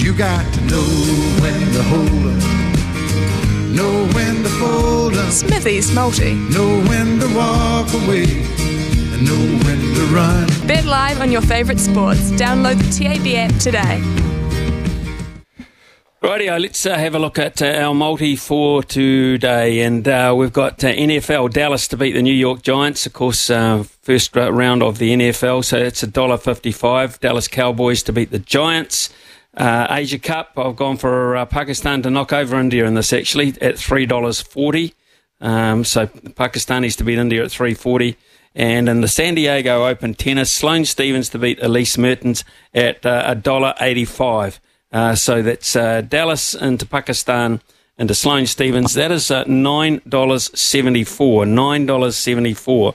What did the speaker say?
You got to know when to hold up, know when to fold up, Smithy's Multi. know when to walk away, and know when to run. Bet live on your favourite sports. Download the TAB app today. Rightio, let's uh, have a look at uh, our multi for today. And uh, we've got uh, NFL Dallas to beat the New York Giants, of course, uh, first round of the NFL, so it's $1.55. Dallas Cowboys to beat the Giants. Uh, Asia Cup, I've gone for uh, Pakistan to knock over India in this actually at $3.40. Um, so Pakistanis to beat India at 340. And in the San Diego Open tennis, Sloane Stevens to beat Elise Mertens at uh, $1.85. Uh, so that's uh, Dallas into Pakistan into Sloane Stevens. That is uh, $9.74. $9.74